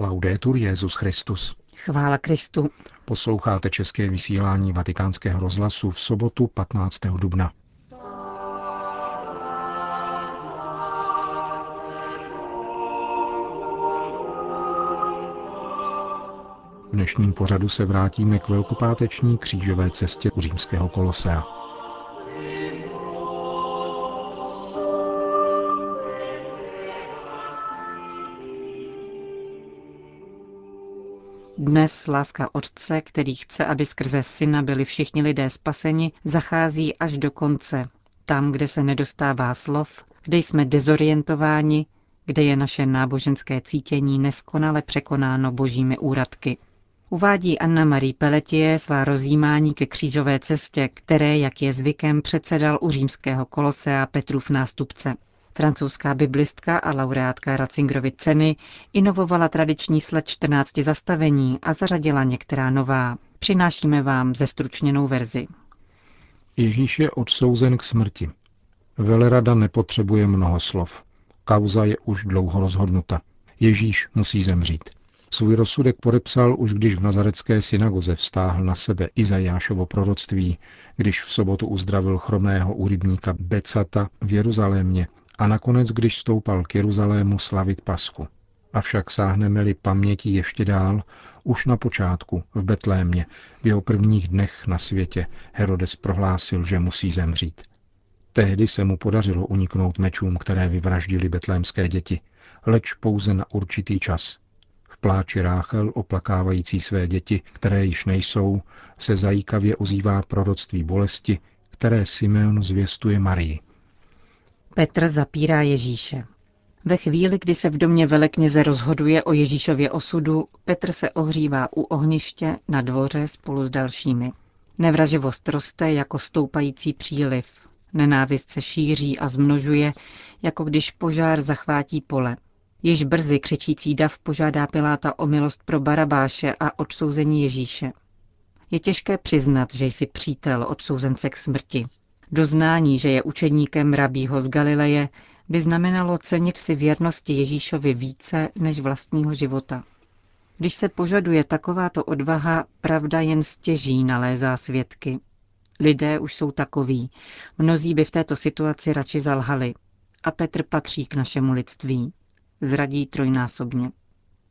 Laudetur Jezus Christus. Chvála Kristu. Posloucháte české vysílání Vatikánského rozhlasu v sobotu 15. dubna. V dnešním pořadu se vrátíme k velkopáteční křížové cestě u římského kolosea. Dnes láska Otce, který chce, aby skrze Syna byli všichni lidé spaseni, zachází až do konce, tam, kde se nedostává slov, kde jsme dezorientováni, kde je naše náboženské cítění neskonale překonáno božími úradky. Uvádí Anna Marie Peletie svá rozjímání ke křížové cestě, které, jak je zvykem, předsedal u římského kolosea Petrův nástupce. Francouzská biblistka a laureátka Ratzingerovy ceny inovovala tradiční sled 14 zastavení a zařadila některá nová. Přinášíme vám zestručněnou verzi. Ježíš je odsouzen k smrti. Velerada nepotřebuje mnoho slov. Kauza je už dlouho rozhodnuta. Ježíš musí zemřít. Svůj rozsudek podepsal už když v nazarecké synagoze vstáhl na sebe Izajášovo proroctví, když v sobotu uzdravil chromého úrybníka Becata v Jeruzalémě a nakonec, když stoupal k Jeruzalému slavit paschu. Avšak sáhneme-li paměti ještě dál, už na počátku, v Betlémě, v jeho prvních dnech na světě, Herodes prohlásil, že musí zemřít. Tehdy se mu podařilo uniknout mečům, které vyvraždili betlémské děti, leč pouze na určitý čas. V pláči Ráchel, oplakávající své děti, které již nejsou, se zajíkavě ozývá proroctví bolesti, které Simeon zvěstuje Marii. Petr zapírá Ježíše. Ve chvíli, kdy se v domě velekněze rozhoduje o Ježíšově osudu, Petr se ohřívá u ohniště na dvoře spolu s dalšími. Nevraživost roste jako stoupající příliv. Nenávist se šíří a zmnožuje, jako když požár zachvátí pole. Již brzy křičící dav požádá Piláta o milost pro Barabáše a odsouzení Ježíše. Je těžké přiznat, že jsi přítel odsouzence k smrti. Doznání, že je učeníkem rabího z Galileje, by znamenalo cenit si věrnosti Ježíšovi více než vlastního života. Když se požaduje takováto odvaha, pravda jen stěží nalézá svědky. Lidé už jsou takoví. Mnozí by v této situaci radši zalhali. A Petr patří k našemu lidství. Zradí trojnásobně.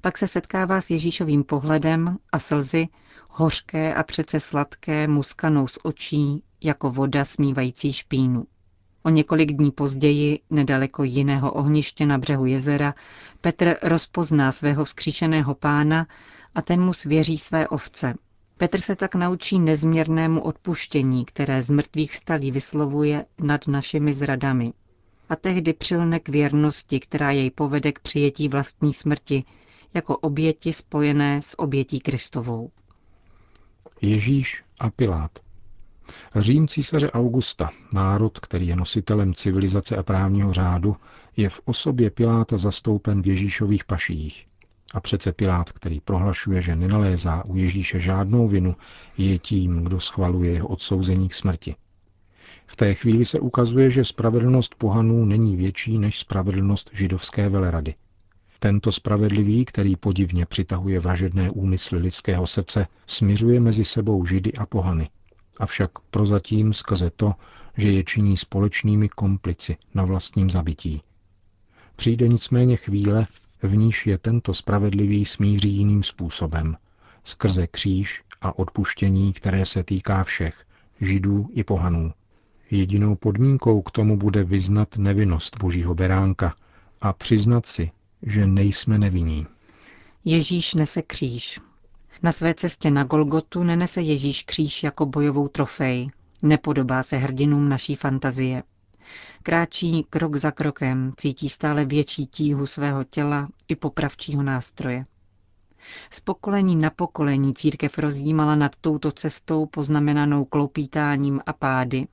Pak se setkává s Ježíšovým pohledem a slzy, hořké a přece sladké, muskanou z očí, jako voda smívající špínu. O několik dní později, nedaleko jiného ohniště na břehu jezera, Petr rozpozná svého vzkříšeného pána a ten mu svěří své ovce. Petr se tak naučí nezměrnému odpuštění, které z mrtvých vstalí vyslovuje nad našimi zradami. A tehdy přilne k věrnosti, která jej povede k přijetí vlastní smrti, jako oběti spojené s obětí Kristovou. Ježíš a Pilát Řím císaře Augusta, národ, který je nositelem civilizace a právního řádu, je v osobě Piláta zastoupen v Ježíšových paších. A přece Pilát, který prohlašuje, že nenalézá u Ježíše žádnou vinu, je tím, kdo schvaluje jeho odsouzení k smrti. V té chvíli se ukazuje, že spravedlnost pohanů není větší než spravedlnost židovské velerady. Tento spravedlivý, který podivně přitahuje vražedné úmysly lidského srdce, směřuje mezi sebou židy a pohany – avšak prozatím skrze to, že je činí společnými komplici na vlastním zabití. Přijde nicméně chvíle, v níž je tento spravedlivý smíří jiným způsobem, skrze kříž a odpuštění, které se týká všech, židů i pohanů. Jedinou podmínkou k tomu bude vyznat nevinnost Božího beránka a přiznat si, že nejsme nevinní. Ježíš nese kříž. Na své cestě na Golgotu nenese Ježíš kříž jako bojovou trofej. Nepodobá se hrdinům naší fantazie. Kráčí krok za krokem, cítí stále větší tíhu svého těla i popravčího nástroje. Z pokolení na pokolení církev rozjímala nad touto cestou poznamenanou kloupítáním a pády.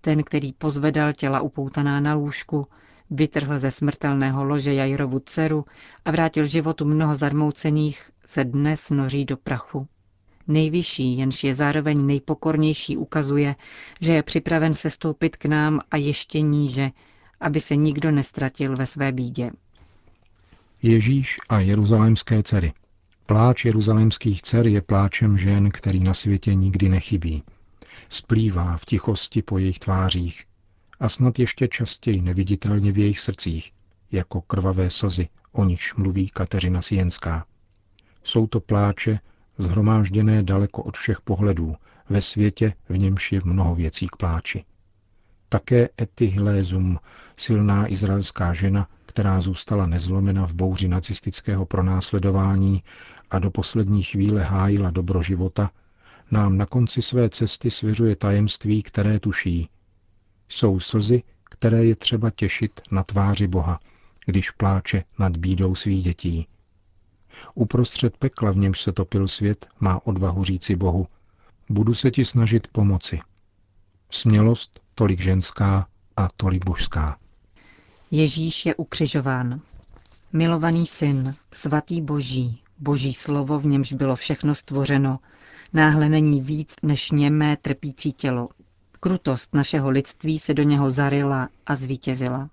Ten, který pozvedal těla upoutaná na lůžku, vytrhl ze smrtelného lože Jajrovu dceru a vrátil životu mnoho zarmoucených, se dnes noří do prachu. Nejvyšší, jenž je zároveň nejpokornější, ukazuje, že je připraven sestoupit k nám a ještě níže, aby se nikdo nestratil ve své bídě. Ježíš a jeruzalémské dcery. Pláč jeruzalémských dcer je pláčem žen, který na světě nikdy nechybí. Splývá v tichosti po jejich tvářích a snad ještě častěji neviditelně v jejich srdcích, jako krvavé slzy, o nichž mluví Kateřina Sienská. Jsou to pláče, zhromážděné daleko od všech pohledů, ve světě, v němž je mnoho věcí k pláči. Také Ety Hilézum, silná izraelská žena, která zůstala nezlomena v bouři nacistického pronásledování a do poslední chvíle hájila dobro života, nám na konci své cesty svěřuje tajemství, které tuší. Jsou slzy, které je třeba těšit na tváři Boha, když pláče nad bídou svých dětí. Uprostřed pekla, v němž se topil svět, má odvahu říci Bohu, budu se ti snažit pomoci. Smělost tolik ženská a tolik božská. Ježíš je ukřižován. Milovaný syn, svatý boží, boží slovo, v němž bylo všechno stvořeno, náhle není víc než němé trpící tělo. Krutost našeho lidství se do něho zarila a zvítězila.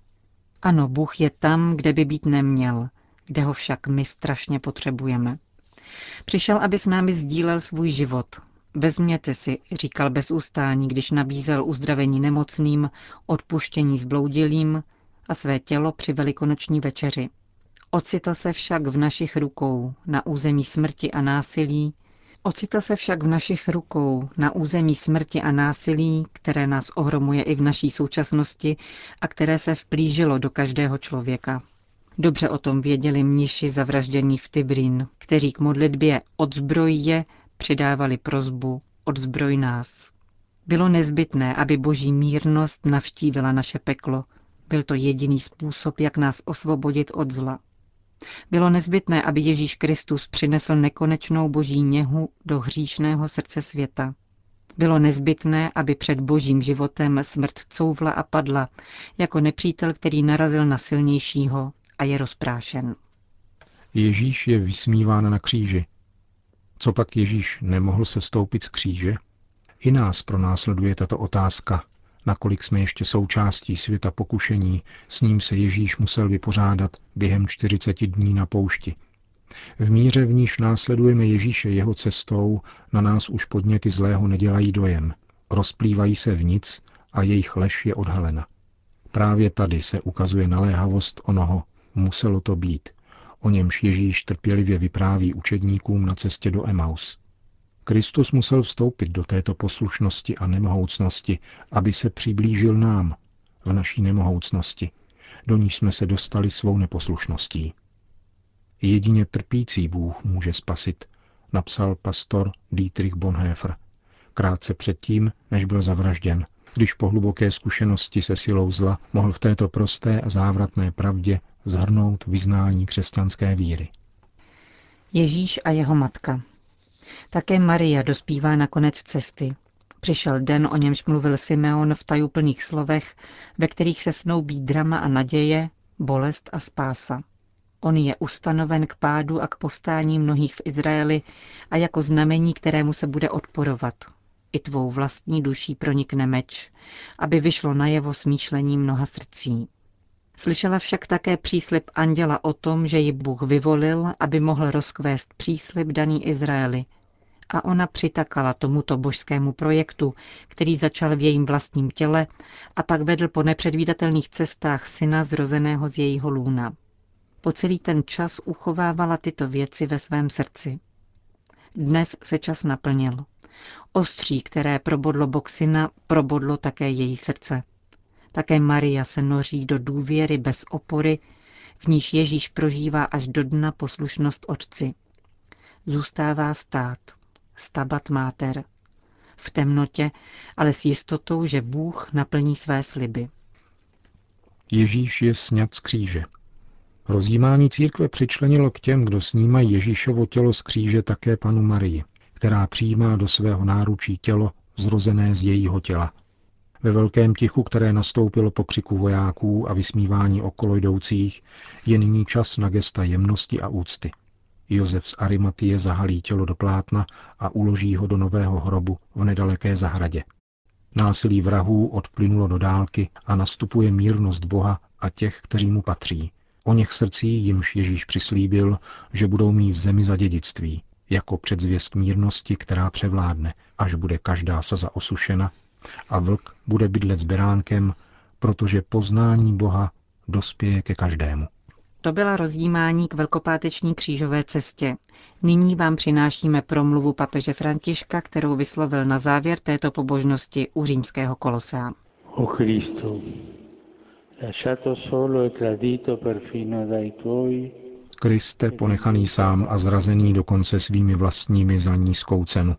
Ano, Bůh je tam, kde by být neměl, kde ho však my strašně potřebujeme. Přišel, aby s námi sdílel svůj život. Vezměte si, říkal bez ustání, když nabízel uzdravení nemocným, odpuštění zbloudilým a své tělo při velikonoční večeři. Ocitl se však v našich rukou, na území smrti a násilí, Ocitl se však v našich rukou na území smrti a násilí, které nás ohromuje i v naší současnosti a které se vplížilo do každého člověka. Dobře o tom věděli mniši zavraždění v Tibrín, kteří k modlitbě odzbroj je přidávali prozbu odzbroj nás. Bylo nezbytné, aby boží mírnost navštívila naše peklo. Byl to jediný způsob, jak nás osvobodit od zla. Bylo nezbytné, aby Ježíš Kristus přinesl nekonečnou boží něhu do hříšného srdce světa. Bylo nezbytné, aby před božím životem smrt couvla a padla, jako nepřítel, který narazil na silnějšího a je rozprášen. Ježíš je vysmíván na kříži. Co pak Ježíš nemohl se stoupit z kříže? I nás pronásleduje tato otázka, nakolik jsme ještě součástí světa pokušení, s ním se Ježíš musel vypořádat během 40 dní na poušti. V míře, v níž následujeme Ježíše jeho cestou, na nás už podněty zlého nedělají dojem. Rozplývají se v nic a jejich lež je odhalena. Právě tady se ukazuje naléhavost onoho, muselo to být, o němž Ježíš trpělivě vypráví učedníkům na cestě do Emaus. Kristus musel vstoupit do této poslušnosti a nemohoucnosti, aby se přiblížil nám v naší nemohoucnosti, do níž jsme se dostali svou neposlušností. Jedině trpící Bůh může spasit, napsal pastor Dietrich Bonhoeffer, krátce předtím, než byl zavražděn, když po hluboké zkušenosti se silou zla mohl v této prosté a závratné pravdě zhrnout vyznání křesťanské víry. Ježíš a jeho matka. Také Maria dospívá na konec cesty. Přišel den, o němž mluvil Simeon v tajuplných slovech, ve kterých se snoubí drama a naděje, bolest a spása. On je ustanoven k pádu a k povstání mnohých v Izraeli a jako znamení, kterému se bude odporovat. I tvou vlastní duší pronikne meč, aby vyšlo najevo smýšlení mnoha srdcí. Slyšela však také příslip anděla o tom, že ji Bůh vyvolil, aby mohl rozkvést příslip daný Izraeli. A ona přitakala tomuto božskému projektu, který začal v jejím vlastním těle a pak vedl po nepředvídatelných cestách syna zrozeného z jejího lůna. Po celý ten čas uchovávala tyto věci ve svém srdci. Dnes se čas naplnil. Ostří, které probodlo bok syna, probodlo také její srdce. Také Maria se noří do důvěry bez opory, v níž Ježíš prožívá až do dna poslušnost Otci. Zůstává stát, stabat máter, v temnotě, ale s jistotou, že Bůh naplní své sliby. Ježíš je sňat z kříže. Rozjímání církve přičlenilo k těm, kdo snímají Ježíšovo tělo z kříže také panu Marii, která přijímá do svého náručí tělo zrozené z jejího těla, ve velkém tichu, které nastoupilo po křiku vojáků a vysmívání okolo jdoucích, je nyní čas na gesta jemnosti a úcty. Josef z Arimatie zahalí tělo do plátna a uloží ho do nového hrobu v nedaleké zahradě. Násilí vrahů odplynulo do dálky a nastupuje mírnost Boha a těch, kteří mu patří, O něch srdcí jimž Ježíš přislíbil, že budou mít zemi za dědictví, jako předzvěst mírnosti, která převládne, až bude každá saza osušena a vlk bude bydlet s beránkem, protože poznání Boha dospěje ke každému. To byla rozdímání k velkopáteční křížové cestě. Nyní vám přinášíme promluvu papeže Františka, kterou vyslovil na závěr této pobožnosti u římského kolosá. O Cristo, lasciato solo e tradito perfino dai tuoi, Kriste, ponechaný sám a zrazený dokonce svými vlastními za nízkou cenu.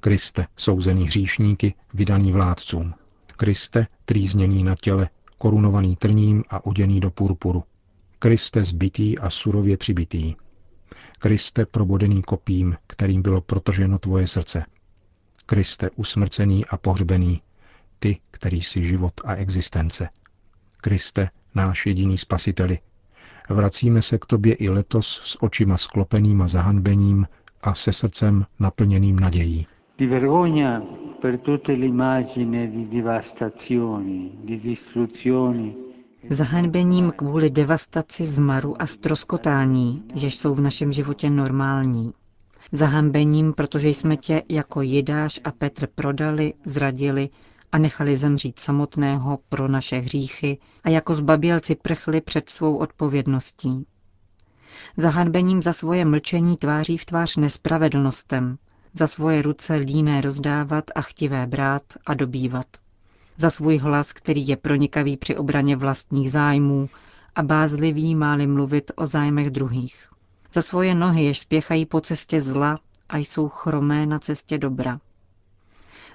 Kriste, souzený hříšníky, vydaný vládcům. Kriste, trýzněný na těle, korunovaný trním a oděný do purpuru. Kriste zbytý a surově přibitý. Kriste probodený kopím, kterým bylo protrženo tvoje srdce. Kriste usmrcený a pohřbený, ty, který jsi život a existence. Kriste, náš jediný spasiteli, vracíme se k tobě i letos s očima sklopeným a zahanbením a se srdcem naplněným nadějí. di vergogna per tutte le immagini di devastazioni, di distruzioni, Zahanbením kvůli devastaci, zmaru a stroskotání, jež jsou v našem životě normální. Zahanbením, protože jsme tě jako Jidáš a Petr prodali, zradili a nechali zemřít samotného pro naše hříchy a jako zbabělci prchli před svou odpovědností. Zahanbením za svoje mlčení tváří v tvář nespravedlnostem, za svoje ruce líné rozdávat a chtivé brát a dobývat. Za svůj hlas, který je pronikavý při obraně vlastních zájmů a bázlivý máli mluvit o zájmech druhých. Za svoje nohy, jež spěchají po cestě zla a jsou chromé na cestě dobra.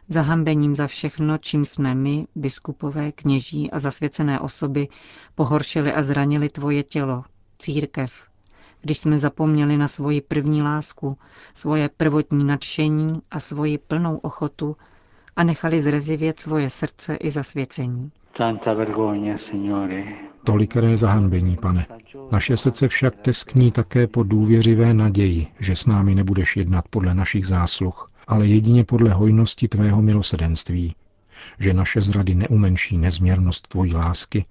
Zahambením za všechno, čím jsme my, biskupové, kněží a zasvěcené osoby, pohoršili a zranili tvoje tělo, církev, když jsme zapomněli na svoji první lásku, svoje prvotní nadšení a svoji plnou ochotu a nechali zrezivět svoje srdce i zasvěcení. tanta vergogna, Signore. Tolikeré zahanbení, pane. Naše srdce však teskní také po důvěřivé naději, že s námi nebudeš jednat podle našich zásluh, ale jedině podle hojnosti tvého milosedenství, že naše zrady neumenší nezměrnost tvojí lásky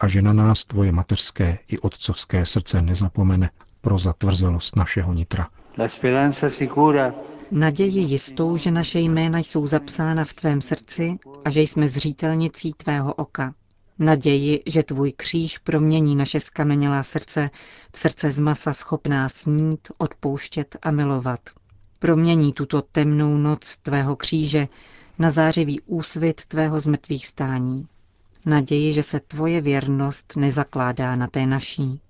a že na nás tvoje mateřské i otcovské srdce nezapomene pro zatvrzelost našeho nitra. La speranza sicura Naději jistou, že naše jména jsou zapsána v tvém srdci a že jsme zřítelnicí tvého oka. Naději, že tvůj kříž promění naše skamenělá srdce v srdce z masa schopná snít, odpouštět a milovat. Promění tuto temnou noc tvého kříže na zářivý úsvit tvého zmrtvých stání. Naději, že se tvoje věrnost nezakládá na té naší.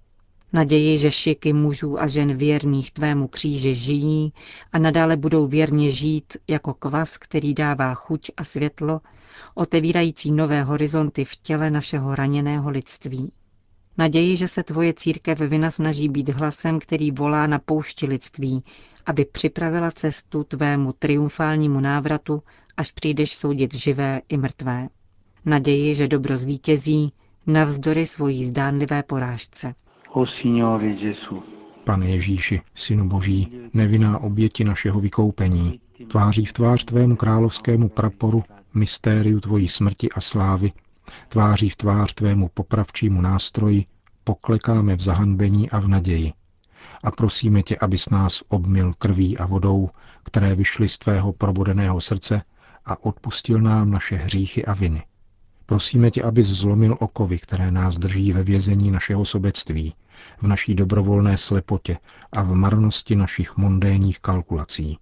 Naději, že šiky mužů a žen věrných tvému kříži žijí a nadále budou věrně žít jako kvas, který dává chuť a světlo, otevírající nové horizonty v těle našeho raněného lidství. Naději, že se tvoje církev vynasnaží být hlasem, který volá na poušti lidství, aby připravila cestu tvému triumfálnímu návratu, až přijdeš soudit živé i mrtvé. Naději, že dobro zvítězí, navzdory svojí zdánlivé porážce. O Signore Gesù, Pane Ježíši, Synu Boží, nevinná oběti našeho vykoupení, tváří v tvář tvému královskému praporu, mystériu tvojí smrti a slávy, tváří v tvář tvému popravčímu nástroji, poklekáme v zahanbení a v naději. A prosíme tě, abys nás obmil krví a vodou, které vyšly z tvého probodeného srdce a odpustil nám naše hříchy a viny. Prosíme tě, abys zlomil okovy, které nás drží ve vězení našeho sobectví, v naší dobrovolné slepotě a v marnosti našich mondénních kalkulací.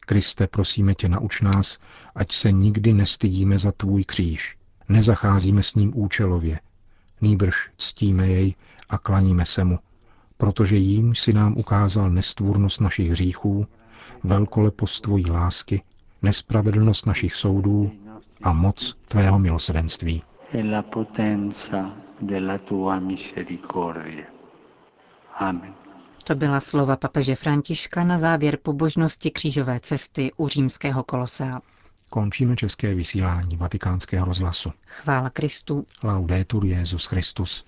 Kriste, prosíme tě, nauč nás, ať se nikdy nestydíme za tvůj kříž, nezacházíme s ním účelově, nýbrž ctíme jej a klaníme se mu, protože jím si nám ukázal nestvůrnost našich hříchů, velkolepost tvojí lásky, nespravedlnost našich soudů a moc tvého milosrdenství. E la potenza della tua misericordia. Amen. To byla slova papeže Františka na závěr pobožnosti křížové cesty u římského kolosea. Končíme české vysílání vatikánského rozhlasu. Chvála Kristu. Laudetur Jezus Christus.